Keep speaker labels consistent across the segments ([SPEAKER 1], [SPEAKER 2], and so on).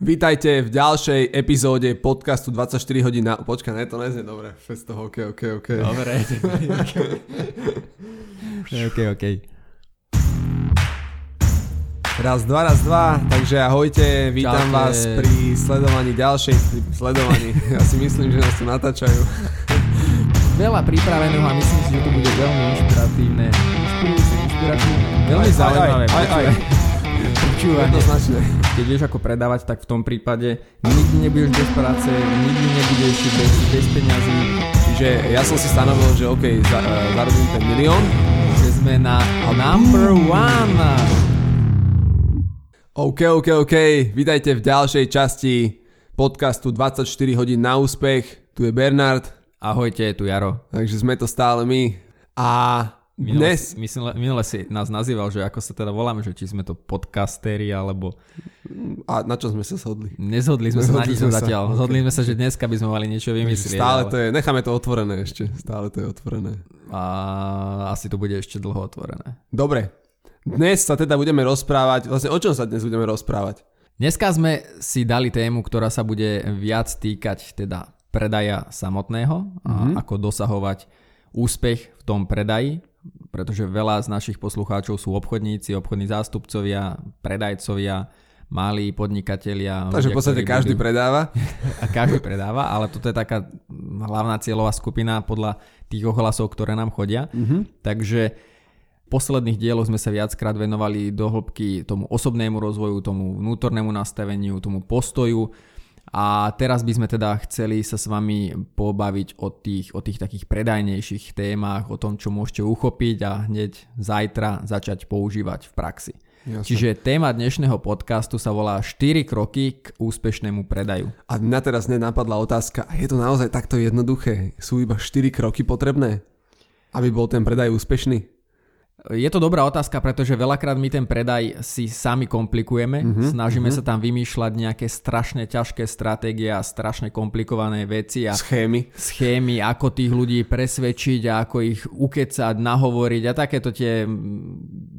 [SPEAKER 1] Vítajte v ďalšej epizóde podcastu 24 hodín na... Počkaj, ne, to neznie dobre. Fest toho, ok, ok, ok.
[SPEAKER 2] Dobre. ok, ok.
[SPEAKER 1] Raz, dva, raz, dva. Takže ahojte, vítam
[SPEAKER 2] Čaute.
[SPEAKER 1] vás pri sledovaní ďalšej... Pri sledovaní. Ja si myslím, že nás tu natáčajú.
[SPEAKER 2] Veľa pripraveného a myslím si, že to bude veľmi inšpiratívne. Inšpirujúce, inšpiratívne. Veľmi
[SPEAKER 1] aj,
[SPEAKER 2] zaujímavé.
[SPEAKER 1] aj, aj, aj.
[SPEAKER 2] Počúvanie.
[SPEAKER 1] Jednoznačne.
[SPEAKER 2] Keď vieš ako predávať, tak v tom prípade nikdy nebudeš bez práce, nikdy nebudeš bez, bez peňazí,
[SPEAKER 1] Čiže ja som si stanovil, že OK, za, uh, zarobím ten milión.
[SPEAKER 2] že sme na number one.
[SPEAKER 1] OK, OK, OK. Vítajte v ďalšej časti podcastu 24 hodín na úspech. Tu je Bernard,
[SPEAKER 2] Ahojte, je tu Jaro.
[SPEAKER 1] takže sme to stále my. A
[SPEAKER 2] Minule,
[SPEAKER 1] dnes...
[SPEAKER 2] minule, minule si nás nazýval, že ako sa teda voláme, že či sme to podcasteri, alebo
[SPEAKER 1] A na čo sme sa shodli?
[SPEAKER 2] nezhodli sme sa na
[SPEAKER 1] Nezhodli
[SPEAKER 2] nič zatiaľ.
[SPEAKER 1] ok.
[SPEAKER 2] Zhodli sme sa, že dneska by sme mali niečo vymyslieť.
[SPEAKER 1] Stále
[SPEAKER 2] ale...
[SPEAKER 1] to je, necháme to otvorené ešte. Stále to je otvorené.
[SPEAKER 2] A asi to bude ešte dlho otvorené.
[SPEAKER 1] Dobre. Dnes sa teda budeme rozprávať, vlastne o čom sa dnes budeme rozprávať?
[SPEAKER 2] Dneska sme si dali tému, ktorá sa bude viac týkať teda predaja samotného a
[SPEAKER 1] Mhm.
[SPEAKER 2] ako dosahovať úspech v tom predaji, pretože veľa z našich poslucháčov sú obchodníci, obchodní zástupcovia, predajcovia, malí podnikatelia.
[SPEAKER 1] Takže v podstate každý
[SPEAKER 2] budujú-
[SPEAKER 1] predáva.
[SPEAKER 2] a každý predáva, ale toto je taká hlavná cieľová skupina podľa tých ohlasov, ktoré nám chodia.
[SPEAKER 1] Mhm.
[SPEAKER 2] Takže v posledných dieloch sme sa viackrát venovali do hĺbky tomu osobnému rozvoju, tomu vnútornému nastaveniu, tomu postoju. A teraz by sme teda chceli sa s vami pobaviť o tých, o tých takých predajnejších témach, o tom, čo môžete uchopiť a hneď zajtra začať používať v praxi.
[SPEAKER 1] Jasne.
[SPEAKER 2] Čiže téma dnešného podcastu sa volá 4 kroky k úspešnému predaju.
[SPEAKER 1] A mňa teraz nenapadla otázka, a je to naozaj takto jednoduché? Sú iba 4 kroky potrebné, aby bol ten predaj úspešný?
[SPEAKER 2] Je to dobrá otázka, pretože veľakrát my ten predaj si sami komplikujeme.
[SPEAKER 1] Mhm,
[SPEAKER 2] Snažíme sa tam vymýšľať nejaké strašne ťažké stratégie a strašne komplikované veci a
[SPEAKER 1] Schémy.
[SPEAKER 2] schémy, ako tých ľudí presvedčiť a ako ich ukecať, nahovoriť a takéto tie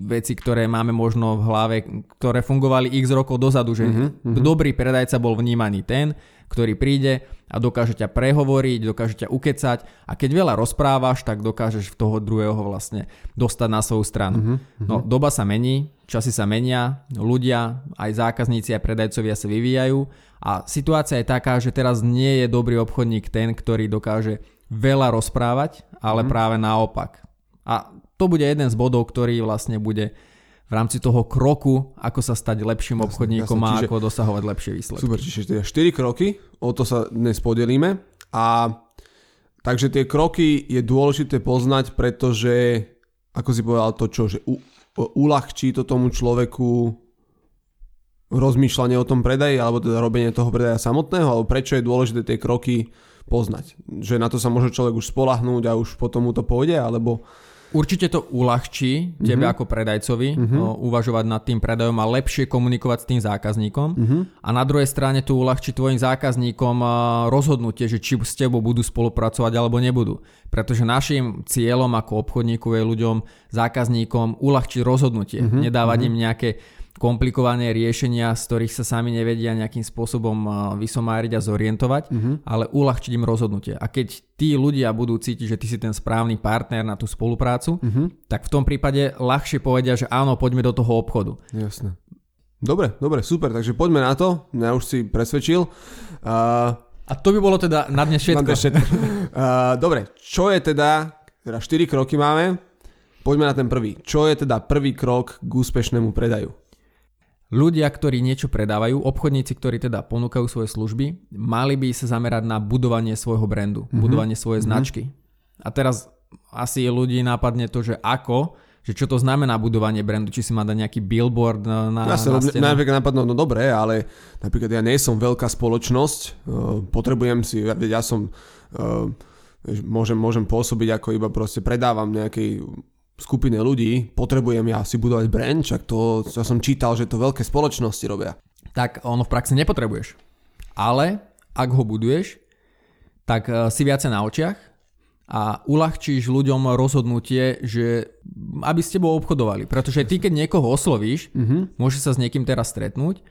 [SPEAKER 2] veci, ktoré máme možno v hlave, ktoré fungovali x rokov dozadu, že
[SPEAKER 1] Mhm,
[SPEAKER 2] dobrý predajca bol vnímaný ten, ktorý príde a dokáže ťa prehovoriť, dokáže ťa ukecať a keď veľa rozprávaš, tak dokážeš toho druhého vlastne dostať na svoju stranu.
[SPEAKER 1] Mhm,
[SPEAKER 2] No, doba sa mení, časy sa menia, ľudia, aj zákazníci, aj predajcovia sa vyvíjajú a situácia je taká, že teraz nie je dobrý obchodník ten, ktorý dokáže veľa rozprávať, ale práve naopak. A to bude jeden z bodov, ktorý vlastne bude v rámci toho kroku, ako sa stať lepším obchodníkom
[SPEAKER 1] jasne,
[SPEAKER 2] a
[SPEAKER 1] čiže-
[SPEAKER 2] ako dosahovať lepšie výsledky.
[SPEAKER 1] Super, čiže teda 4 kroky, o to sa dnes podelíme. A takže tie kroky je dôležité poznať, pretože, ako si povedal to čo, že u, uľahčí to tomu človeku rozmýšľanie o tom predaji, alebo teda robenie toho predaja samotného, alebo prečo je dôležité tie kroky poznať. Že na to sa môže človek už spolahnúť a už potom mu to pôjde, alebo
[SPEAKER 2] Určite to uľahčí tebe
[SPEAKER 1] Mhm.
[SPEAKER 2] ako predajcovi o, uvažovať nad tým predajom a lepšie komunikovať s tým zákazníkom.
[SPEAKER 1] Mhm.
[SPEAKER 2] A na druhej strane to uľahčí tvojim zákazníkom rozhodnutie, že či s tebou budú spolupracovať alebo nebudú. Pretože našim cieľom ako obchodníku je ľuďom, zákazníkom uľahčiť rozhodnutie.
[SPEAKER 1] Mhm.
[SPEAKER 2] Nedávať im nejaké komplikované riešenia, z ktorých sa sami nevedia nejakým spôsobom vysomáriť a zorientovať,
[SPEAKER 1] Mhm.
[SPEAKER 2] ale uľahčiť im rozhodnutie. A keď tí ľudia budú cítiť, že ty si ten správny partner na tú spoluprácu,
[SPEAKER 1] Mhm.
[SPEAKER 2] tak v tom prípade ľahšie povedia, že áno, poďme do toho obchodu.
[SPEAKER 1] Jasné. Dobre, dobre, super, takže poďme na to. Mňa už si presvedčil. Uh,
[SPEAKER 2] A to by bolo teda na dnes všetko.
[SPEAKER 1] Mám to všetko. Uh, dobre, čo je teda, teda 4 kroky máme, poďme na ten prvý. Čo je teda prvý krok k úspešnému predaju?
[SPEAKER 2] Ľudia, ktorí niečo predávajú, obchodníci, ktorí teda ponúkajú svoje služby, mali by sa zamerať na budovanie svojho brandu, budovanie svojej značky. A teraz asi ľudí nápadne to, že ako, že čo to znamená budovanie brandu, či si má dať nejaký billboard na, na,
[SPEAKER 1] Ja sa
[SPEAKER 2] na stenu.
[SPEAKER 1] napríklad napadlo, no dobre, ale napríklad ja nie som veľká spoločnosť, uh, potrebujem si, ja, ja som, uh, môžem, môžem pôsobiť ako iba proste predávam nejakej skupine ľudí, potrebujem ja si budovať brand, čak to, ja som čítal, že to veľké spoločnosti robia.
[SPEAKER 2] tak ono v praxi nepotrebuješ. Ale ak ho buduješ, tak eh, si viacej na očiach a uľahčíš ľuďom rozhodnutie, že aby s tebou obchodovali. Pretože ty, keď niekoho oslovíš,
[SPEAKER 1] Mhm.
[SPEAKER 2] môže sa s niekým teraz stretnúť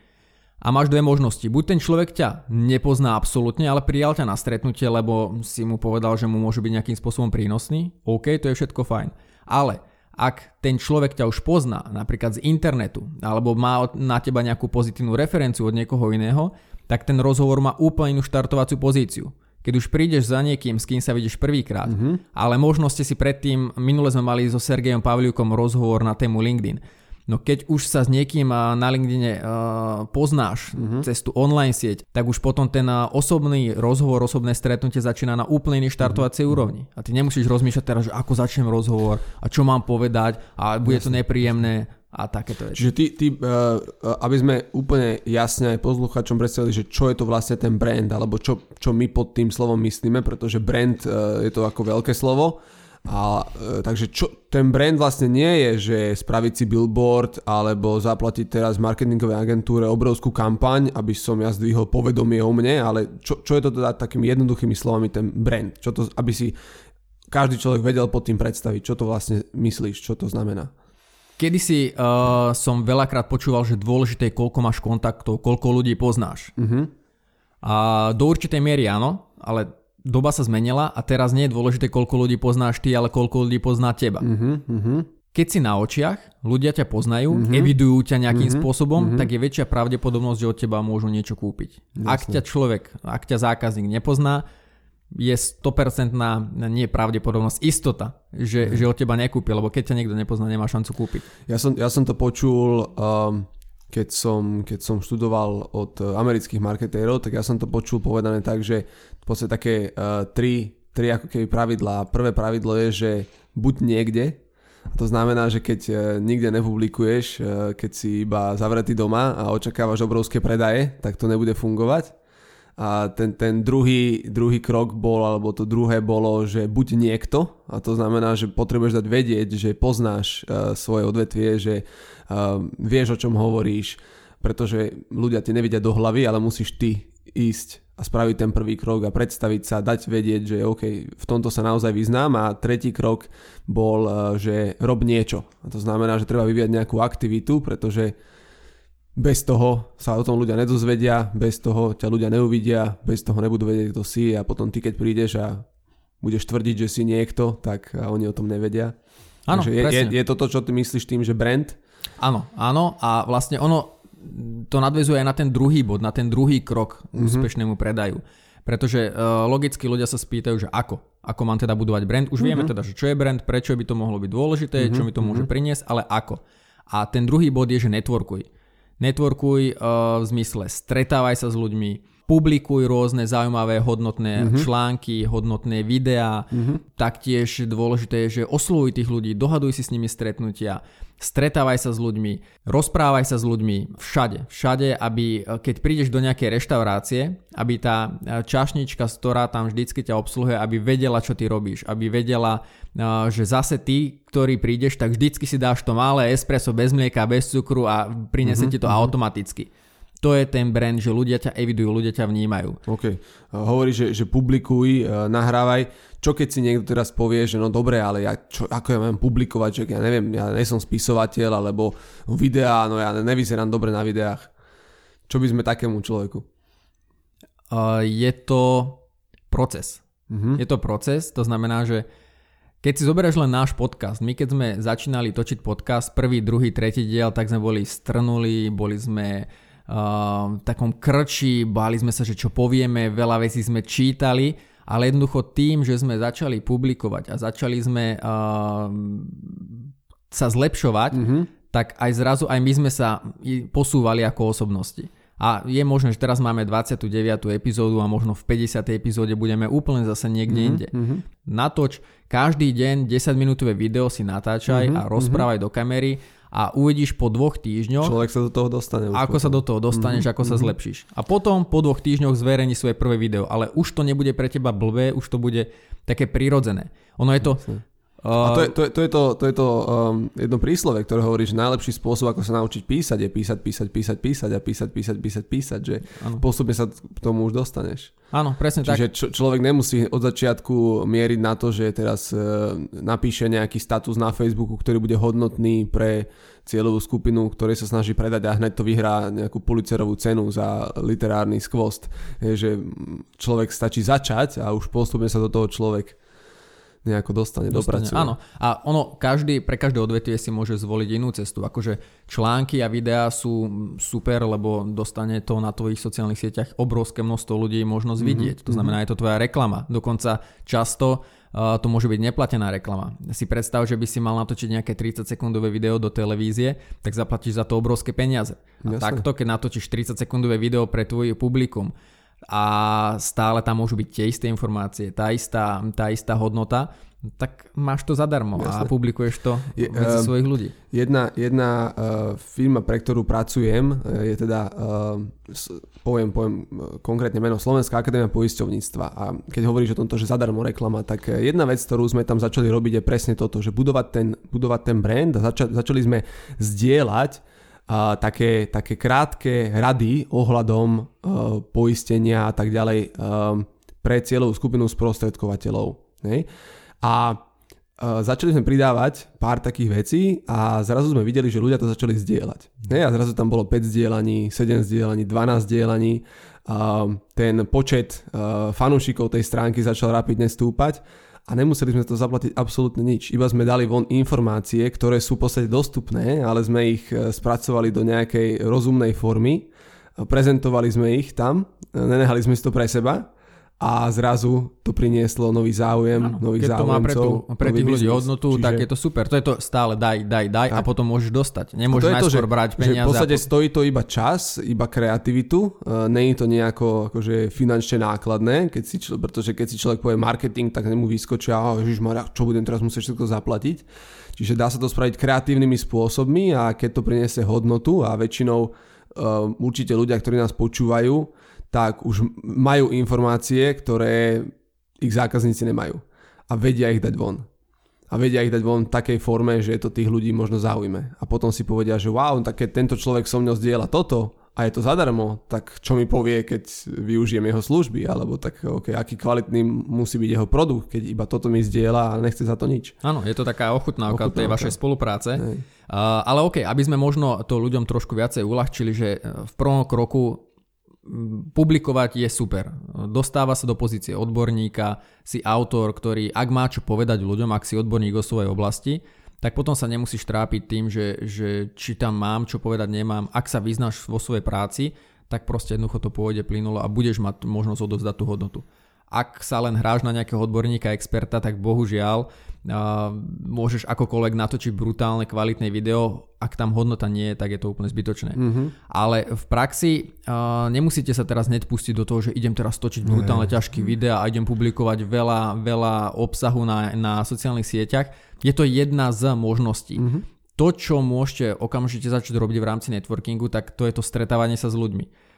[SPEAKER 2] A máš dve možnosti. Buď ten človek ťa nepozná absolútne, ale prijal ťa na stretnutie, lebo si mu povedal, že mu môže byť nejakým spôsobom prínosný. OK, to je všetko fajn. Ale ak ten človek ťa už pozná, napríklad z internetu, alebo má na teba nejakú pozitívnu referenciu od niekoho iného, tak ten rozhovor má úplne inú štartovaciu pozíciu. Keď už prídeš za niekým, s kým sa vidíš prvýkrát, mm-hmm. ale možno ste si predtým, minule sme mali so Sergejom Pavliukom rozhovor na tému LinkedIn No keď už sa s niekým na LinkedIn uh, poznáš uh-huh. cez tú online sieť, tak už potom ten osobný rozhovor, osobné stretnutie začína na úplne inej štartovacej uh-huh. úrovni. A ty nemusíš rozmýšľať teraz, že ako začnem rozhovor a čo mám povedať a bude to nepríjemné a takéto veci.
[SPEAKER 1] Čiže ty, ty uh, aby sme úplne jasne aj posluchačom predstavili, že čo je to vlastne ten brand, alebo čo, čo my pod tým slovom myslíme, pretože brand uh, je to ako veľké slovo, a, e, takže čo, ten brand vlastne nie je, že spraviť si billboard alebo zaplatiť teraz marketingovej agentúre obrovskú kampaň, aby som ja zdvihol povedomie o mne, ale čo, čo je to teda takými jednoduchými slovami ten brand? Čo to, aby si každý človek vedel pod tým predstaviť, čo to vlastne myslíš, čo to znamená?
[SPEAKER 2] Kedy si uh, som veľakrát počúval, že dôležité je, koľko máš kontaktov, koľko ľudí poznáš. Uh-huh. A do určitej miery áno, ale doba sa zmenila a teraz nie je dôležité, koľko ľudí poznáš ty, ale koľko ľudí pozná teba. Uh-huh, uh-huh. Keď si na očiach, ľudia ťa poznajú, uh-huh. evidujú ťa nejakým uh-huh. spôsobom, uh-huh. tak je väčšia pravdepodobnosť, že od teba môžu niečo kúpiť. Jasne. Ak ťa človek, ak ťa zákazník nepozná, je 100% nie pravdepodobnosť, istota, že, uh-huh. že od teba nekúpi, lebo keď ťa niekto nepozná, nemá šancu kúpiť.
[SPEAKER 1] Ja som, ja som to počul um, keď som, keď som študoval od eh, amerických marketérov, tak ja som to počul povedané tak, že v podstate také uh, tri, tri ako keby pravidlá. Prvé pravidlo je, že buď niekde, a to znamená, že keď uh, nikde nepublikuješ, uh, keď si iba zavretý doma a očakávaš obrovské predaje, tak to nebude fungovať. A ten, ten druhý, druhý krok bol, alebo to druhé bolo, že buď niekto, a to znamená, že potrebuješ dať vedieť, že poznáš uh, svoje odvetvie, že uh, vieš, o čom hovoríš, pretože ľudia ti nevidia do hlavy, ale musíš ty ísť a spraviť ten prvý krok a predstaviť sa, dať vedieť, že OK, v tomto sa naozaj vyznám a tretí krok bol, uh, že rob niečo. A to znamená, že treba vyvíjať nejakú aktivitu, pretože bez toho sa o tom ľudia nedozvedia, bez toho ťa ľudia neuvidia, bez toho nebudú vedieť, kto si a potom ty, keď prídeš a budeš tvrdiť, že si niekto, tak oni o tom nevedia.
[SPEAKER 2] Áno,
[SPEAKER 1] je, je, je toto, čo ty myslíš tým, že brand?
[SPEAKER 2] Áno, áno a vlastne ono to nadvezuje aj na ten druhý bod, na ten druhý krok mm-hmm. úspešnému predaju. Pretože uh, logicky ľudia sa spýtajú, že ako? Ako mám teda budovať brand? Už mm-hmm. vieme teda, že čo je brand, prečo by to mohlo byť dôležité, mm-hmm. čo mi to môže mhm. priniesť, ale ako? A ten druhý bod je, že networkuj networkuj uh, v zmysle stretávaj sa s ľuďmi, publikuj rôzne zaujímavé hodnotné mm-hmm. články, hodnotné videá. Mm-hmm. Taktiež dôležité je, že oslovuj tých ľudí, dohaduj si s nimi stretnutia, stretávaj sa s ľuďmi, rozprávaj sa s ľuďmi všade, všade, aby eh, keď prídeš do nejakej reštaurácie, aby tá eh, čašnička, ktorá tam vždycky ťa obsluhuje, aby vedela, čo ty robíš, aby vedela, že zase ty, ktorý prídeš, tak vždycky si dáš to malé espresso bez mlieka, bez cukru a prinesie mm-hmm. ti to mhm. automaticky. To je ten brand, že ľudia ťa evidujú, ľudia ťa vnímajú.
[SPEAKER 1] OK. Hovorí, že, že publikuj, e, nahrávaj. Čo keď si niekto teraz povie, že no dobre, ale ja, čo, ako ja mám publikovať, že ja neviem, ja nie som spisovateľ, alebo videá, no ja nevyzerám dobre na videách. Čo by sme takému človeku?
[SPEAKER 2] Uh, je to proces. Uh-huh. Je to proces, to znamená, že keď si zoberieš len náš podcast, my keď sme začínali točiť podcast, prvý, druhý, tretí diel, tak sme boli strnuli, boli sme uh, takom krči, báli sme sa, že čo povieme, veľa vecí sme čítali, ale jednoducho tým, že sme začali publikovať a začali sme uh, sa zlepšovať, mm-hmm. tak aj zrazu aj my sme sa posúvali ako osobnosti. A je možné, že teraz máme 29. epizódu a možno v 50. epizóde budeme úplne zase niekde mm-hmm. inde. Mm-hmm. Natoč každý deň 10 minútové video si natáčaj mm-hmm. a rozprávaj mm-hmm. do kamery a uvidíš po dvoch týždňoch,
[SPEAKER 1] Človek sa do toho dostane.
[SPEAKER 2] Ako sa do toho dostaneš, mm-hmm. ako sa mhm. zlepšíš. A potom po dvoch týždňoch zverejni svoje prvé video, ale už to nebude pre teba blbé, už to bude také prirodzené. Ono je to,
[SPEAKER 1] A to je to, je, to, je to, to, je to um, jedno príslove, ktoré hovorí, že najlepší spôsob, ako sa naučiť písať, je písať, písať, písať, písať a písať, písať, písať, písať, že ano. postupne sa k tomu už dostaneš.
[SPEAKER 2] Áno, presne
[SPEAKER 1] Čiže
[SPEAKER 2] tak.
[SPEAKER 1] Čiže človek nemusí od začiatku mieriť na to, že teraz uh, napíše nejaký status na Facebooku, ktorý bude hodnotný pre cieľovú skupinu, ktorej sa snaží predať a hneď to vyhrá nejakú policerovú cenu za literárny skvost. Je, že človek stačí začať a už postupne sa do toho človek nejako dostane, dostane dopracuje.
[SPEAKER 2] Áno. A ono, každý, pre každé odvetvie si môže zvoliť inú cestu. Akože články a videá sú super, lebo dostane to na tvojich sociálnych sieťach obrovské množstvo ľudí možnosť mm-hmm. vidieť. To znamená, mhm. je to tvoja reklama. Dokonca často uh, to môže byť neplatená reklama. Si predstav, že by si mal natočiť nejaké 30 sekundové video do televízie, tak zaplatíš za to obrovské peniaze. A takto, keď natočíš 30 sekundové video pre tvoj publikum, a stále tam môžu byť tie isté informácie, tá istá, tá istá hodnota, tak máš to zadarmo Jasne. a publikuješ to je, medzi uh, svojich ľudí.
[SPEAKER 1] Jedna, jedna uh, firma, pre ktorú pracujem, uh, je teda, uh, poviem, poviem konkrétne meno Slovenská akadémia poisťovníctva a keď hovoríš o tomto, že zadarmo reklama, tak jedna vec, ktorú sme tam začali robiť je presne toto, že budovať ten, budovať ten brand a zača, začali sme zdieľať a také, také krátke rady ohľadom uh, poistenia a tak ďalej uh, pre cieľovú skupinu sprostredkovateľov. Ne? A uh, začali sme pridávať pár takých vecí a zrazu sme videli, že ľudia to začali zdieľať. Ne? A zrazu tam bolo 5 zdieľaní, 7 zdieľaní, 12 zdieľaní. Ten počet fanúšikov tej stránky začal rapidne stúpať a nemuseli sme to zaplatiť absolútne nič. Iba sme dali von informácie, ktoré sú v podstate dostupné, ale sme ich e, spracovali do nejakej rozumnej formy, prezentovali sme ich tam, e, nenehali sme si to pre seba a zrazu to prinieslo nový záujem, ano, nových keď záujemcov. To má pre, tú,
[SPEAKER 2] pre tých ľudí hodnotu, čiže... tak je to super. To je to stále daj, daj, daj tak. a potom môžeš dostať. Nemôžeš najskôr to, že, brať peniaze.
[SPEAKER 1] Že v podstate po... stojí to iba čas, iba kreativitu. Uh, je to nejako akože finančne nákladné, keď si, pretože keď si človek povie marketing, tak nemu vyskočia, oh, Maria, čo budem teraz musieť všetko zaplatiť. Čiže dá sa to spraviť kreatívnymi spôsobmi a keď to priniesie hodnotu a väčšinou uh, určite ľudia, ktorí nás počúvajú, tak už majú informácie, ktoré ich zákazníci nemajú. A vedia ich dať von. A vedia ich dať von v takej forme, že to tých ľudí možno zaujme. A potom si povedia, že wow, tak keď tento človek so mnou zdieľa toto a je to zadarmo, tak čo mi povie, keď využijem jeho služby, alebo tak okay, aký kvalitný musí byť jeho produkt, keď iba toto mi zdieľa a nechce za to nič.
[SPEAKER 2] Áno, je to taká ochutnávka, ochutnávka. tej vašej spolupráce. Uh, ale OK, aby sme možno to ľuďom trošku viacej uľahčili, že v prvom kroku publikovať je super. Dostáva sa do pozície odborníka, si autor, ktorý ak má čo povedať ľuďom, ak si odborník o svojej oblasti, tak potom sa nemusíš trápiť tým, že, že či tam mám čo povedať, nemám. Ak sa vyznáš vo svojej práci, tak proste jednoducho to pôjde plynulo a budeš mať možnosť odovzdať tú hodnotu. Ak sa len hráš na nejakého odborníka, experta, tak bohužiaľ Uh, môžeš akokoľvek natočiť brutálne kvalitné video, ak tam hodnota nie je, tak je to úplne zbytočné. Mm-hmm. Ale v praxi uh, nemusíte sa teraz hneď pustiť do toho, že idem teraz točiť brutálne mm-hmm. ťažké videá a idem publikovať veľa, veľa obsahu na, na sociálnych sieťach. Je to jedna z možností. Mm-hmm. To, čo môžete okamžite začať robiť v rámci networkingu, tak to je to stretávanie sa s ľuďmi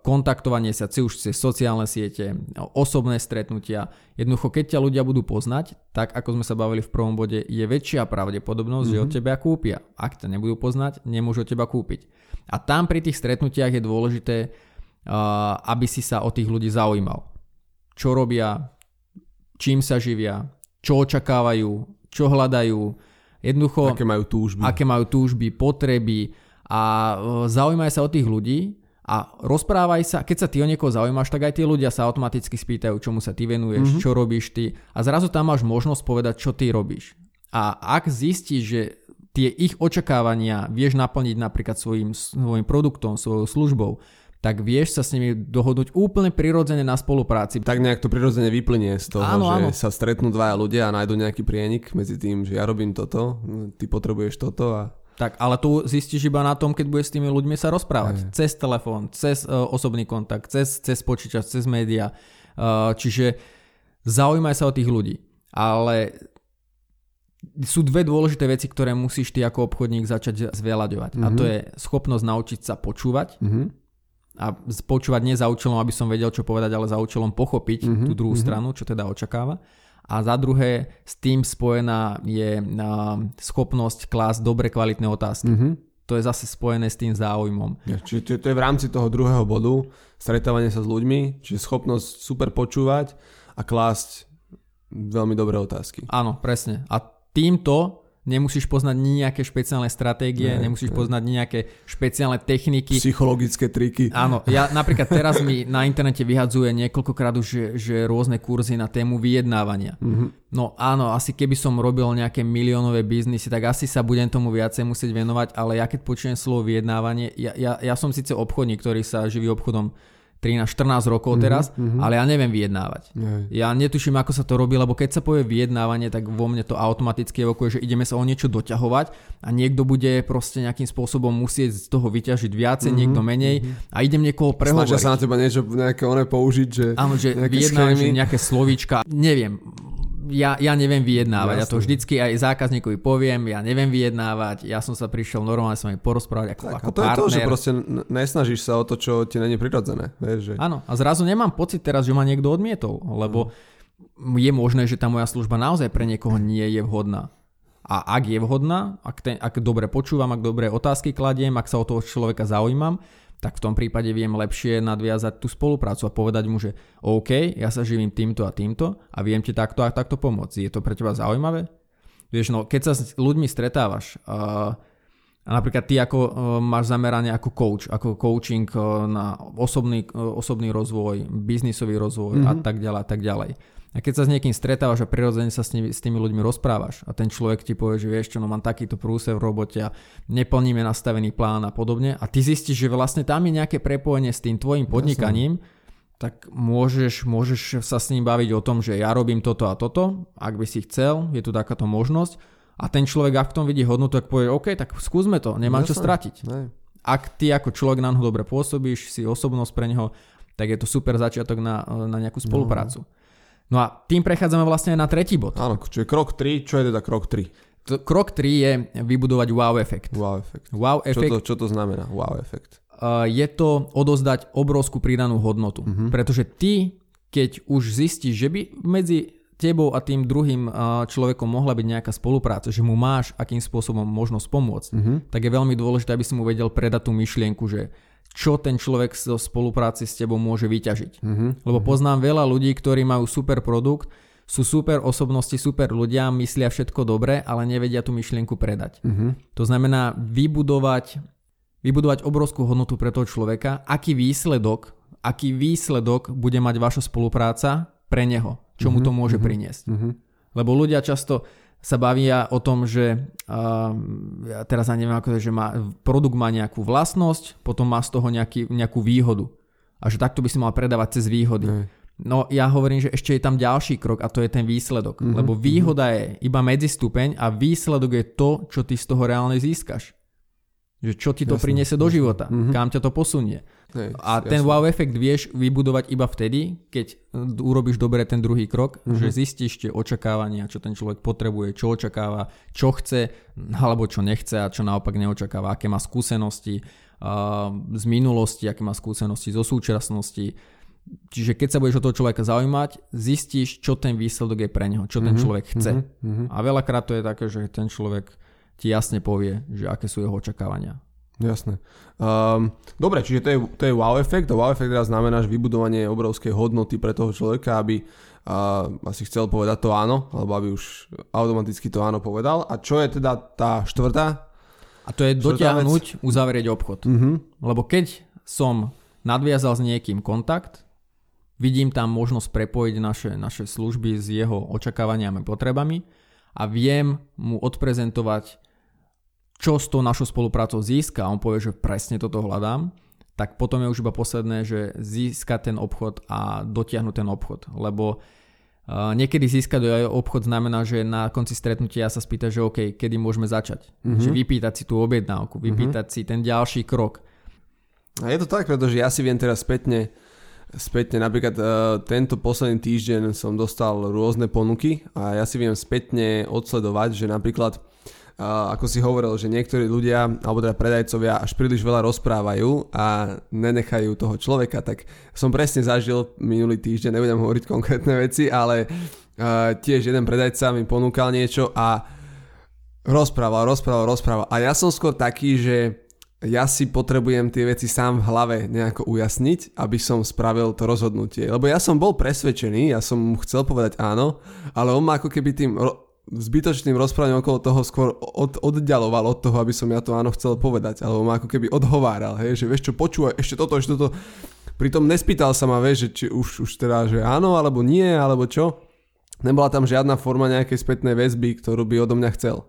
[SPEAKER 2] kontaktovanie sa, či už cez sociálne siete, osobné stretnutia. Jednoducho, keď ťa ľudia budú poznať, tak ako sme sa bavili v prvom bode, je väčšia pravdepodobnosť, mm-hmm. že od mhm. teba kúpia. Ak ťa nebudú poznať, nemôžu od teba kúpiť. A tam pri tých stretnutiach je dôležité, aby si sa o tých ľudí zaujímal. Čo robia, čím sa živia, čo očakávajú, čo hľadajú, jednoducho...
[SPEAKER 1] Aké majú túžby.
[SPEAKER 2] Aké majú túžby, potreby a zaujímaj sa o tých ľudí a rozprávaj sa, keď sa ty o niekoho zaujímaš, tak aj tí ľudia sa automaticky spýtajú, čomu sa ty venuješ, mm-hmm. čo robíš ty a zrazu tam máš možnosť povedať, čo ty robíš. A ak zistíš, že tie ich očakávania vieš naplniť napríklad svojim, svojim produktom, svojou službou, tak vieš sa s nimi dohodnúť úplne prirodzene na spolupráci.
[SPEAKER 1] Tak nejak to prirodzene vyplynie z toho, áno, že áno. sa stretnú dvaja ľudia a nájdu nejaký prienik medzi tým, že ja robím toto, ty potrebuješ toto a
[SPEAKER 2] tak, ale tu zistíš iba na tom, keď budeš s tými ľuďmi sa rozprávať. Aj. Cez telefón, cez uh, osobný kontakt, cez, cez počítač, cez média. Uh, čiže zaujímaj sa o tých ľudí. Ale sú dve dôležité veci, ktoré musíš ty ako obchodník začať zveľaďovať. Mm-hmm. A to mhm. je schopnosť naučiť sa počúvať. Mm-hmm. A počúvať nie za účelom, aby som vedel, čo povedať, ale za účelom pochopiť mm-hmm. tú druhú mm-hmm. stranu, čo teda očakáva. A za druhé s tým spojená je schopnosť klásť dobre kvalitné otázky.
[SPEAKER 1] Mhm.
[SPEAKER 2] To je zase spojené s tým záujmom.
[SPEAKER 1] Ja, čiže to, to je v rámci toho druhého bodu, stretávanie sa s ľuďmi, čiže schopnosť super počúvať a klásť veľmi dobré otázky.
[SPEAKER 2] Áno, presne. A týmto nemusíš poznať nejaké špeciálne stratégie,
[SPEAKER 1] Ne,
[SPEAKER 2] nemusíš
[SPEAKER 1] ne.
[SPEAKER 2] poznať nejaké špeciálne techniky.
[SPEAKER 1] Psychologické triky.
[SPEAKER 2] Áno, ja napríklad teraz mi na internete vyhadzuje niekoľkokrát už, že, že rôzne kurzy na tému vyjednávania.
[SPEAKER 1] Mhm.
[SPEAKER 2] No áno, asi keby som robil nejaké miliónové biznisy, tak asi sa budem tomu viacej musieť venovať, ale ja keď počujem slovo vyjednávanie, ja, ja, ja som síce obchodník, ktorý sa živí obchodom 13-14 rokov teraz, ale ja neviem vyjednávať.
[SPEAKER 1] Nie.
[SPEAKER 2] Ja netuším, ako sa to robí, lebo keď sa povie vyjednávanie, tak vo mne to automaticky evokuje, že ideme sa o niečo doťahovať a niekto bude proste nejakým spôsobom musieť z toho vyťažiť viacej, niekto menej a idem niekoho
[SPEAKER 1] Snažia
[SPEAKER 2] prehovoriť.
[SPEAKER 1] sa na teba niečo, nejaké one použiť, že
[SPEAKER 2] Áno, že
[SPEAKER 1] schémy.
[SPEAKER 2] nejaké slovíčka, neviem. Ja, ja neviem vyjednávať, ja to vždycky aj zákazníkovi poviem, ja neviem vyjednávať, ja som sa prišiel normálne s vami porozprávať ako,
[SPEAKER 1] Tak,
[SPEAKER 2] ako
[SPEAKER 1] a to je to,
[SPEAKER 2] partner.
[SPEAKER 1] že proste nesnažíš sa o to, čo ti není prirodzené. Vieš, že...
[SPEAKER 2] Áno, a zrazu nemám pocit teraz, že ma niekto odmietol, lebo je možné, že tá moja služba naozaj pre niekoho nie je vhodná. A ak je vhodná, ak, ten, ak dobre počúvam, ak dobré otázky kladiem, ak sa o toho človeka zaujímam, tak v tom prípade viem lepšie nadviazať tú spoluprácu a povedať mu, že OK, ja sa živím týmto a týmto a viem ti takto a takto pomôcť. Je to pre teba zaujímavé? Vieš, no keď sa s ľuďmi stretávaš a, a napríklad ty ako uh, máš zameranie ako coach, ako coaching uh, na osobný, uh, osobný rozvoj, biznisový rozvoj mm-hmm. a tak ďalej a tak ďalej. A keď sa s niekým stretávaš a prirodzene sa s, nimi, s tými ľuďmi rozprávaš a ten človek ti povie, že vieš čo, no mám takýto prúse v robote a neplníme nastavený plán a podobne a ty zistíš, že vlastne tam je nejaké prepojenie s tým tvojim podnikaním, tak môžeš, môžeš sa s ním baviť o tom, že ja robím toto a toto, ak by si chcel, je tu takáto možnosť a ten človek, ak v tom vidí hodnotu, tak povie, OK, tak skúsme to, nemám čo
[SPEAKER 1] Jasné.
[SPEAKER 2] stratiť.
[SPEAKER 1] Ne.
[SPEAKER 2] Ak ty ako človek na ňo dobre pôsobíš, si osobnosť pre neho, tak je to super začiatok na, na nejakú spoluprácu. No a tým prechádzame vlastne na tretí bod.
[SPEAKER 1] Áno, čiže krok 3, čo je teda krok 3?
[SPEAKER 2] To, krok 3 je vybudovať wow efekt.
[SPEAKER 1] Wow efekt.
[SPEAKER 2] Wow
[SPEAKER 1] Čo
[SPEAKER 2] efekt
[SPEAKER 1] to, čo to znamená? Wow efekt.
[SPEAKER 2] uh, je to odozdať obrovskú pridanú hodnotu. Mm-hmm. Pretože ty, keď už zistíš, že by medzi tebou a tým druhým uh, človekom mohla byť nejaká spolupráca, že mu máš akým spôsobom možnosť pomôcť, mm-hmm. tak je veľmi dôležité, aby si mu vedel predať tú myšlienku, že čo ten človek zo spolupráci s tebou môže vyťažiť. Mm-hmm. Lebo poznám veľa ľudí, ktorí majú super produkt, sú super osobnosti, super ľudia, myslia všetko dobre, ale nevedia tú myšlienku predať. Mm-hmm. To znamená vybudovať vybudovať obrovskú hodnotu pre toho človeka, aký výsledok, aký výsledok bude mať vaša spolupráca pre neho, čo mu to môže priniesť. Lebo ľudia často sa bavia o tom, že uh, ja teraz ja neviem, ako to že má, produkt má nejakú vlastnosť, potom má z toho nejaký, nejakú výhodu. A že takto by si mal predávať cez výhody.
[SPEAKER 1] Ne.
[SPEAKER 2] No ja hovorím, že ešte je tam ďalší krok a to je ten výsledok. Mm-hmm. Lebo výhoda je iba medzistupeň a výsledok je to, čo ty z toho reálne získaš. Že čo ti to
[SPEAKER 1] Jasné,
[SPEAKER 2] priniesie do života,
[SPEAKER 1] Mhm.
[SPEAKER 2] kam ťa to posunie.
[SPEAKER 1] Hej,
[SPEAKER 2] A ten
[SPEAKER 1] jasné.
[SPEAKER 2] wow efekt vieš vybudovať iba vtedy, keď uh, urobíš dobre ten druhý krok,
[SPEAKER 1] Mhm.
[SPEAKER 2] že zistíš tie očakávania, čo ten človek potrebuje, čo očakáva, čo chce, alebo čo nechce a čo naopak neočakáva, aké má skúsenosti uh, z minulosti, aké má skúsenosti zo súčasnosti. Čiže keď sa budeš o toho človeka zaujímať, zistíš, čo ten výsledok je pre neho, čo ten človek chce.
[SPEAKER 1] mhm.
[SPEAKER 2] A veľakrát to je také, že ten človek ti jasne povie, že aké sú jeho očakávania.
[SPEAKER 1] Jasné. Um, dobre, čiže to je, to je wow efekt a wow efekt teraz znamená, že vybudovanie obrovskej hodnoty pre toho človeka, aby uh, asi chcel povedať to áno, alebo aby už automaticky to áno povedal. A čo je teda tá štvrtá?
[SPEAKER 2] A to je dotiahnuť, uzavrieť obchod.
[SPEAKER 1] Mhm.
[SPEAKER 2] Lebo keď som nadviazal s niekým kontakt, vidím tam možnosť prepojiť naše, naše služby s jeho očakávaniami a potrebami a viem mu odprezentovať, čo s tou našou spoluprácou získa a on povie, že presne toto hľadám, tak potom je už iba posledné, že získať ten obchod a dotiahnuť ten obchod. Lebo Uh, niekedy získať aj obchod znamená, že na konci stretnutia sa spýta, že OK, kedy môžeme začať. Mm-hmm. Že vypýtať si tú objednávku, vypýtať mm-hmm. si ten ďalší krok.
[SPEAKER 1] A je to tak, pretože ja si viem teraz spätne, spätne napríklad uh, tento posledný týždeň som dostal rôzne ponuky a ja si viem spätne odsledovať, že napríklad ako si hovoril, že niektorí ľudia, alebo teda predajcovia až príliš veľa rozprávajú a nenechajú toho človeka, tak som presne zažil minulý týždeň, nebudem hovoriť konkrétne veci, ale uh, tiež jeden predajca mi ponúkal niečo a rozprával, rozprával, rozprával. A ja som skôr taký, že ja si potrebujem tie veci sám v hlave nejako ujasniť, aby som spravil to rozhodnutie. Lebo ja som bol presvedčený, ja som mu chcel povedať áno, ale on ma ako keby tým zbytočným rozprávaním okolo toho skôr od, oddialoval od toho, aby som ja to áno chcel povedať. Alebo ma ako keby odhováral, hej, že vieš čo, počúvaj, ešte toto, ešte toto. Pritom nespýtal sa ma, vieš, že či už, už teda, že áno, alebo nie, alebo čo. Nebola tam žiadna forma nejakej spätnej väzby, ktorú by odo mňa chcel.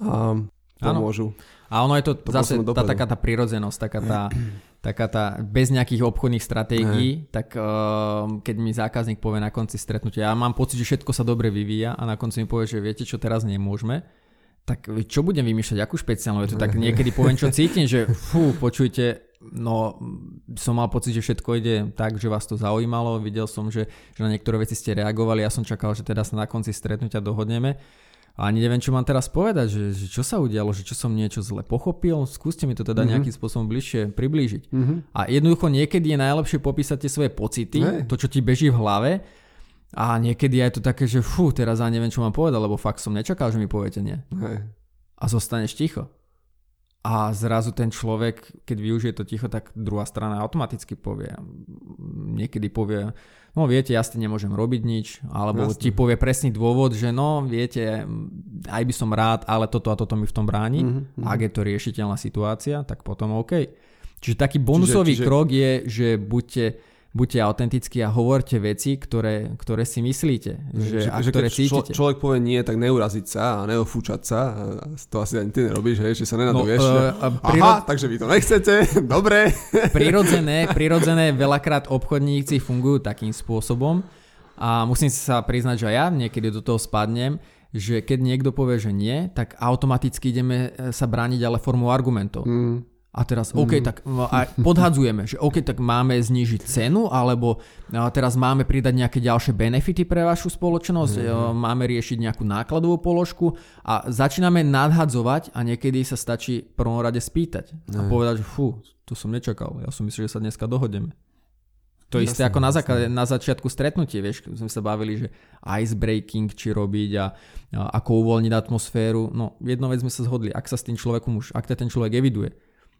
[SPEAKER 1] A pomôžu. Áno.
[SPEAKER 2] A ono je to, to zase tá, taká tá prirodzenosť, taká tá, taká tá bez nejakých obchodných stratégií, tak uh, keď mi zákazník povie na konci stretnutia, ja mám pocit, že všetko sa dobre vyvíja a na konci mi povie, že viete čo, teraz nemôžeme, tak čo budem vymýšľať, akú špeciálnu vetu, tak niekedy poviem, čo cítim, že fú, počujte, no som mal pocit, že všetko ide tak, že vás to zaujímalo, videl som, že, že na niektoré veci ste reagovali, ja som čakal, že teda sa na konci stretnutia dohodneme a ani neviem, čo mám teraz povedať, že, že čo sa udialo, že čo som niečo zle pochopil. Skúste mi to teda mm-hmm. nejakým spôsobom bližšie priblížiť. Mm-hmm. A jednoducho niekedy je najlepšie popísať tie svoje pocity, hey. to, čo ti beží v hlave. A niekedy je to také, že fú, teraz ja neviem, čo mám povedať, lebo fakt som nečakal, že mi poviete nie. Hey. A zostaneš ticho. A zrazu ten človek, keď využije to ticho, tak druhá strana automaticky povie. Niekedy povie, no viete, ja s tým nemôžem robiť nič, alebo Jasne. ti povie presný dôvod, že no viete, aj by som rád, ale toto a toto mi v tom bráni. Mm-hmm. Ak je to riešiteľná situácia, tak potom OK. Čiže taký bonusový čiže, čiže... krok je, že buďte buďte autentickí a hovorte veci, ktoré, ktoré si myslíte že, že, a že ktoré keď cítite.
[SPEAKER 1] Člo, človek povie nie, tak neuraziť sa a neofúčať sa. A to asi ani ty nerobíš, hej, že sa nenaduješ. No, uh, prírod... Aha, takže vy to nechcete, dobre.
[SPEAKER 2] prirodzené, prirodzené, veľakrát obchodníci fungujú takým spôsobom a musím sa priznať, že ja niekedy do toho spadnem, že keď niekto povie, že nie, tak automaticky ideme sa brániť ale formou argumentov. Mm. A teraz, OK, mm. tak a podhadzujeme, že OK, tak máme znížiť cenu, alebo teraz máme pridať nejaké ďalšie benefity pre vašu spoločnosť, mm. máme riešiť nejakú nákladovú položku a začíname nadhadzovať a niekedy sa stačí v prvom rade spýtať mm. a povedať, že fú, to som nečakal, ja som myslel, že sa dneska dohodneme. To jasne, isté ako na, zaka- na začiatku stretnutie, vieš, sme sa bavili, že ice breaking, či robiť a, a ako uvoľniť atmosféru. No, jedno vec sme sa zhodli, ak sa s tým človekom už, ak ten človek eviduje,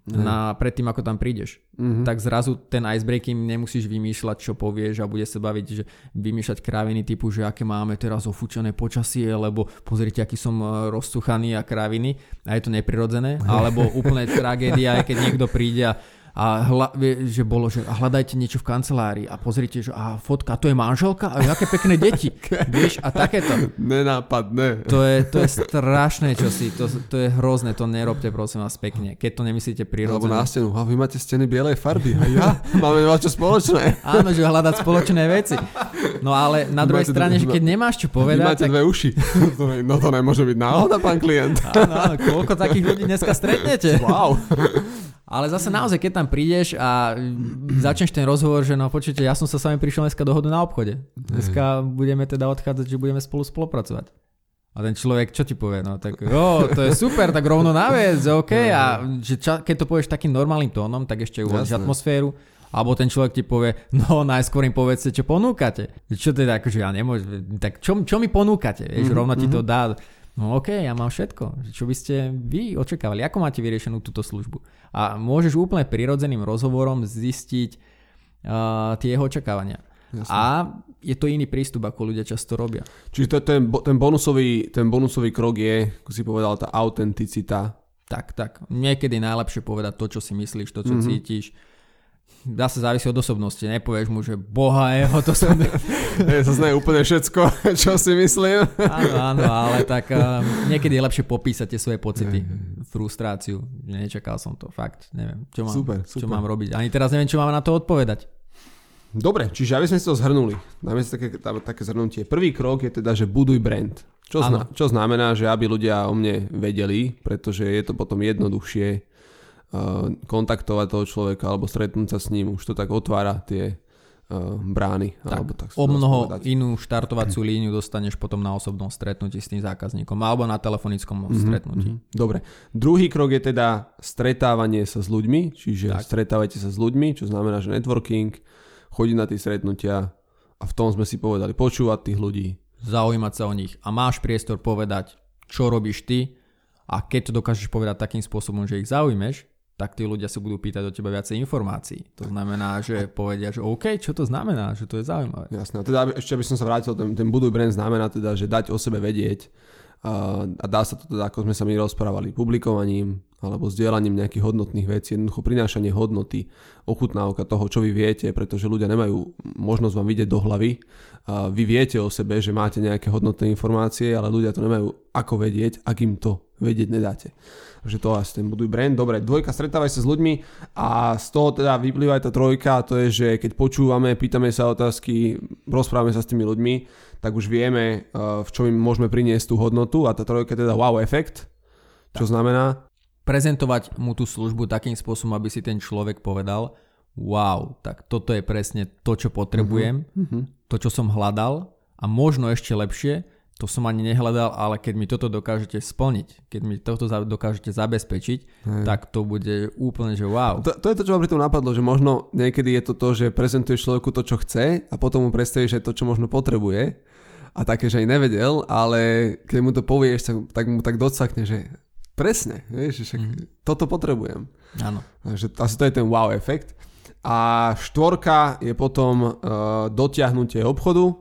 [SPEAKER 2] na, predtým, ako tam prídeš. Mm-hmm. Tak zrazu ten icebreaking nemusíš vymýšľať, čo povieš a bude sa baviť, že vymýšľať kráviny typu, že aké máme teraz ofúčané počasie, lebo pozrite, aký som e, rozsuchaný a kráviny a je to neprirodzené, alebo úplne tragédia je, keď niekto príde a a hla, že bolo, že hľadajte niečo v kancelárii a pozrite, že a fotka, to je manželka a aké pekné deti, vieš, a takéto.
[SPEAKER 1] Nenápadné.
[SPEAKER 2] To je, to je strašné čosi, to, to je hrozné, to nerobte prosím vás pekne, keď to nemyslíte prirodzene.
[SPEAKER 1] Alebo na stenu, a vy máte steny bielej farby a ja, máme čo spoločné.
[SPEAKER 2] Áno, že hľadať spoločné veci. No ale na druhej strane, že keď nemáš čo povedať... Vy
[SPEAKER 1] máte tak... dve uši. No to nemôže byť náhoda, pán klient.
[SPEAKER 2] Áno, áno, koľko takých ľudí dneska stretnete. Wow. Ale zase naozaj, keď tam prídeš a začneš ten rozhovor, že no počujte, ja som sa s vami prišiel dneska dohodu na obchode. Dneska budeme teda odchádzať, že budeme spolu spolupracovať. A ten človek, čo ti povie? No tak, o, to je super, tak rovno na vec, OK. A že ča, keď to povieš takým normálnym tónom, tak ešte uvoľníš atmosféru. Alebo ten človek ti povie, no najskôr im povedzte, čo ponúkate. Čo teda, akože ja nemôžem, tak čo, čo mi ponúkate? Vieš, mm-hmm. rovno ti to mhm. dá No OK, ja mám všetko. Čo by ste vy očakávali? Ako máte vyriešenú túto službu? A môžeš úplne prirodzeným rozhovorom zistiť uh, tie jeho očakávania. Jasne. A je to iný prístup, ako ľudia často robia.
[SPEAKER 1] Čiže to, ten, ten, bonusový, ten bonusový krok je, ako si povedal, tá autenticita.
[SPEAKER 2] Tak, tak. Niekedy najlepšie povedať to, čo si myslíš, to, čo mm-hmm. cítiš zase závisí od osobnosti. Nepovieš mu, že boha jeho, to som...
[SPEAKER 1] je to zne úplne všetko, čo si myslím.
[SPEAKER 2] áno, áno, ale tak uh, niekedy je lepšie popísať tie svoje pocity, frustráciu. Nečakal som to, fakt. Neviem, čo mám, super, super. čo mám robiť. Ani teraz neviem, čo mám na to odpovedať.
[SPEAKER 1] Dobre, čiže aby sme si to zhrnuli, dáme si také, také zhrnutie. Prvý krok je teda, že buduj brand. Čo, zna, čo znamená, že aby ľudia o mne vedeli, pretože je to potom jednoduchšie kontaktovať toho človeka alebo stretnúť sa s ním, už to tak otvára tie uh, brány.
[SPEAKER 2] Tak, alebo tak o mnoho povedať. inú štartovaciu líniu dostaneš potom na osobnom stretnutí s tým zákazníkom alebo na telefonickom mm-hmm, stretnutí. Mm-hmm.
[SPEAKER 1] Dobre. Druhý krok je teda stretávanie sa s ľuďmi, čiže tak. stretávajte sa s ľuďmi, čo znamená, že networking, chodiť na tie stretnutia a v tom sme si povedali počúvať tých ľudí,
[SPEAKER 2] zaujímať sa o nich a máš priestor povedať, čo robíš ty a keď to dokážeš povedať takým spôsobom, že ich zaujmeš, tak tí ľudia sa budú pýtať o teba viacej informácií. To znamená, že povedia, že OK, čo to znamená, že to je zaujímavé.
[SPEAKER 1] Jasné, teda ešte by som sa vrátil, ten, ten buduj brand znamená teda, že dať o sebe vedieť a, a dá sa to teda, ako sme sa my rozprávali, publikovaním alebo zdieľaním nejakých hodnotných vecí, jednoducho prinášanie hodnoty, ochutnávka toho, čo vy viete, pretože ľudia nemajú možnosť vám vidieť do hlavy. A vy viete o sebe, že máte nejaké hodnotné informácie, ale ľudia to nemajú ako vedieť, ak im to vedieť nedáte. Takže to asi ten buduj brand. Dobre, dvojka, stretávaj sa s ľuďmi a z toho teda vyplýva aj tá trojka, to je, že keď počúvame, pýtame sa otázky, rozprávame sa s tými ľuďmi, tak už vieme, eh, v čom im môžeme priniesť tú hodnotu a tá trojka je teda wow efekt, čo tak. znamená?
[SPEAKER 2] Prezentovať mu tú službu takým spôsobom, aby si ten človek povedal, wow, tak toto je presne to, čo potrebujem, uh-huh. to, čo som hľadal a možno ešte lepšie, to som ani nehľadal, ale keď mi toto dokážete splniť, keď mi toto dokážete zabezpečiť, Hej. tak to bude úplne, že wow.
[SPEAKER 1] To, to je to, čo ma pri tom napadlo, že možno niekedy je to to, že prezentuješ človeku to, čo chce a potom mu predstavíš aj to, čo možno potrebuje a také, že aj nevedel, ale keď mu to povieš, tak, tak mu tak docakne, že presne, vieš, že mm. toto potrebujem.
[SPEAKER 2] Áno.
[SPEAKER 1] Takže asi to je ten wow efekt. A štvorka je potom uh, dotiahnutie obchodu,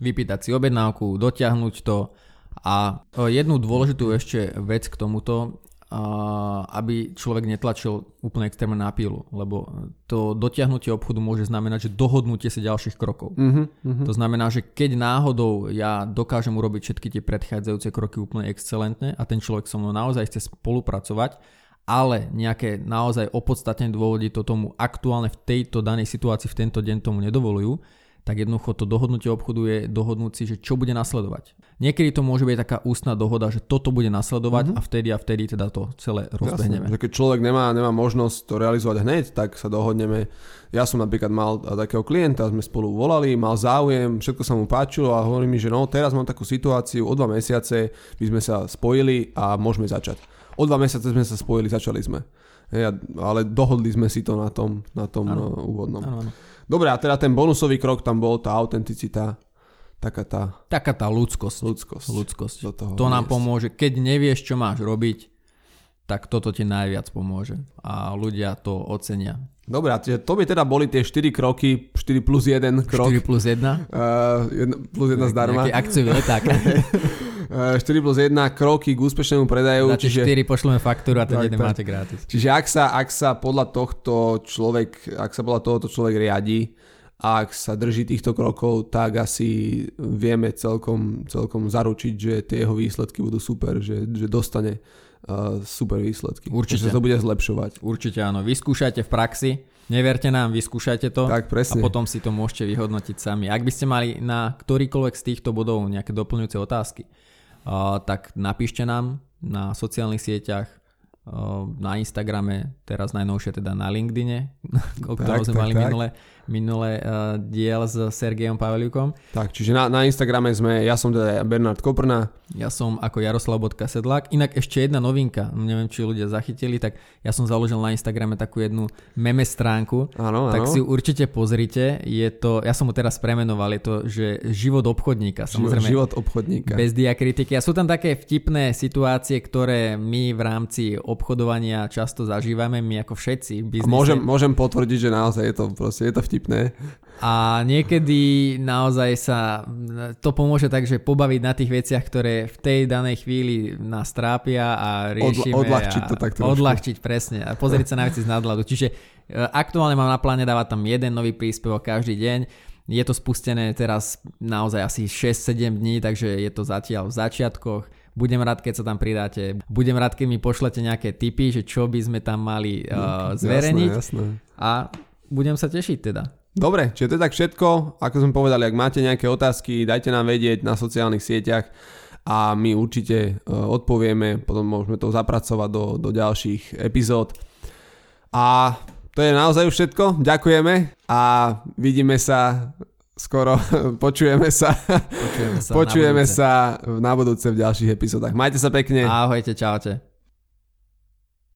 [SPEAKER 2] vypýtať si objednávku, dotiahnuť to a jednu dôležitú ešte vec k tomuto, aby človek netlačil úplne extrémne na pílu, lebo to dotiahnutie obchodu môže znamenať, že dohodnutie si ďalších krokov. Uh-huh, uh-huh. To znamená, že keď náhodou ja dokážem urobiť všetky tie predchádzajúce kroky úplne excelentne a ten človek so mnou naozaj chce spolupracovať, ale nejaké naozaj opodstatnené dôvody to tomu aktuálne v tejto danej situácii v tento deň tomu nedovolujú, tak jednoducho to dohodnutie obchodu je dohodnúť si, že čo bude nasledovať. Niekedy to môže byť taká ústna dohoda, že toto bude nasledovať mm-hmm. a vtedy a vtedy teda to celé rozbehneme.
[SPEAKER 1] Jasne, keď človek nemá, nemá možnosť to realizovať hneď, tak sa dohodneme. Ja som napríklad mal takého klienta, sme spolu volali, mal záujem, všetko sa mu páčilo a hovorí mi, že no teraz mám takú situáciu, o dva mesiace by sme sa spojili a môžeme začať. O dva mesiace sme sa spojili, začali sme. Ja, ale dohodli sme si to na tom, na tom ano. úvodnom. Ano, ano. Dobre, a teda ten bonusový krok tam bol tá autenticita, taká tá...
[SPEAKER 2] Taká tá ľudskosť.
[SPEAKER 1] Ľudskosť.
[SPEAKER 2] ľudskosť. Do toho to nám pomôže. Keď nevieš, čo máš robiť, tak toto ti najviac pomôže. A ľudia to ocenia.
[SPEAKER 1] Dobre, čiže to by teda boli tie 4 kroky, 4 plus 1 krok.
[SPEAKER 2] 4 plus 1?
[SPEAKER 1] Uh, plus 1 zdarma.
[SPEAKER 2] Nejaký akciový leták.
[SPEAKER 1] 4 eh, plus 1 kroky k úspešnému predaju.
[SPEAKER 2] Za čiže... 4 pošleme faktúru a ten jeden máte gratis.
[SPEAKER 1] Čiže ak sa, ak sa podľa tohto človek, ak sa podľa tohoto človek riadi, ak sa drží týchto krokov, tak asi vieme celkom, celkom zaručiť, že tie jeho výsledky budú super, že, že dostane uh, super výsledky.
[SPEAKER 2] Určite.
[SPEAKER 1] Že sa to bude zlepšovať.
[SPEAKER 2] Určite áno. Vyskúšajte v praxi, neverte nám, vyskúšajte to
[SPEAKER 1] tak, presne.
[SPEAKER 2] a potom si to môžete vyhodnotiť sami. Ak by ste mali na ktorýkoľvek z týchto bodov nejaké doplňujúce otázky, tak napíšte nám na sociálnych sieťach, na Instagrame, teraz najnovšie teda na LinkedIne, o ktorom sme tak, mali tak. minule, minulé uh, diel s Sergejom Paveliukom.
[SPEAKER 1] Tak, čiže na, na Instagrame sme, ja som teda Bernard Koprna.
[SPEAKER 2] Ja som ako Jaroslav.sedlák. Inak ešte jedna novinka, neviem, či ľudia zachytili, tak ja som založil na Instagrame takú jednu meme stránku.
[SPEAKER 1] Áno,
[SPEAKER 2] tak si určite pozrite. Je to, ja som ho teraz premenoval, je to, že život obchodníka.
[SPEAKER 1] Samozrejme, život obchodníka.
[SPEAKER 2] Bez diakritiky. A sú tam také vtipné situácie, ktoré my v rámci obchodovania často zažívame, my ako všetci.
[SPEAKER 1] Môžem, môžem potvrdiť, že naozaj je to, proste, je to vtipné.
[SPEAKER 2] A niekedy naozaj sa to pomôže tak, že pobaviť na tých veciach, ktoré v tej danej chvíli nás trápia a riešime.
[SPEAKER 1] Odla- odľahčiť to tak trošku.
[SPEAKER 2] Odľahčiť, presne. A pozrieť sa na veci z nadhľadu. Čiže e, aktuálne mám na pláne dávať tam jeden nový príspevok každý deň. Je to spustené teraz naozaj asi 6-7 dní, takže je to zatiaľ v začiatkoch. Budem rád, keď sa tam pridáte. Budem rád, keď mi pošlete nejaké tipy, že čo by sme tam mali uh, zverejniť.
[SPEAKER 1] Jasné, jasné.
[SPEAKER 2] A budem sa tešiť teda.
[SPEAKER 1] Dobre, čiže to je tak všetko. Ako sme povedali, ak máte nejaké otázky, dajte nám vedieť na sociálnych sieťach a my určite e, odpovieme, potom môžeme to zapracovať do, do ďalších epizód. A to je naozaj už všetko. Ďakujeme a vidíme sa skoro, počujeme sa,
[SPEAKER 2] počujeme sa,
[SPEAKER 1] počujeme na, budúce. sa na budúce v ďalších epizódach. Majte sa pekne.
[SPEAKER 2] Ahojte, čaute.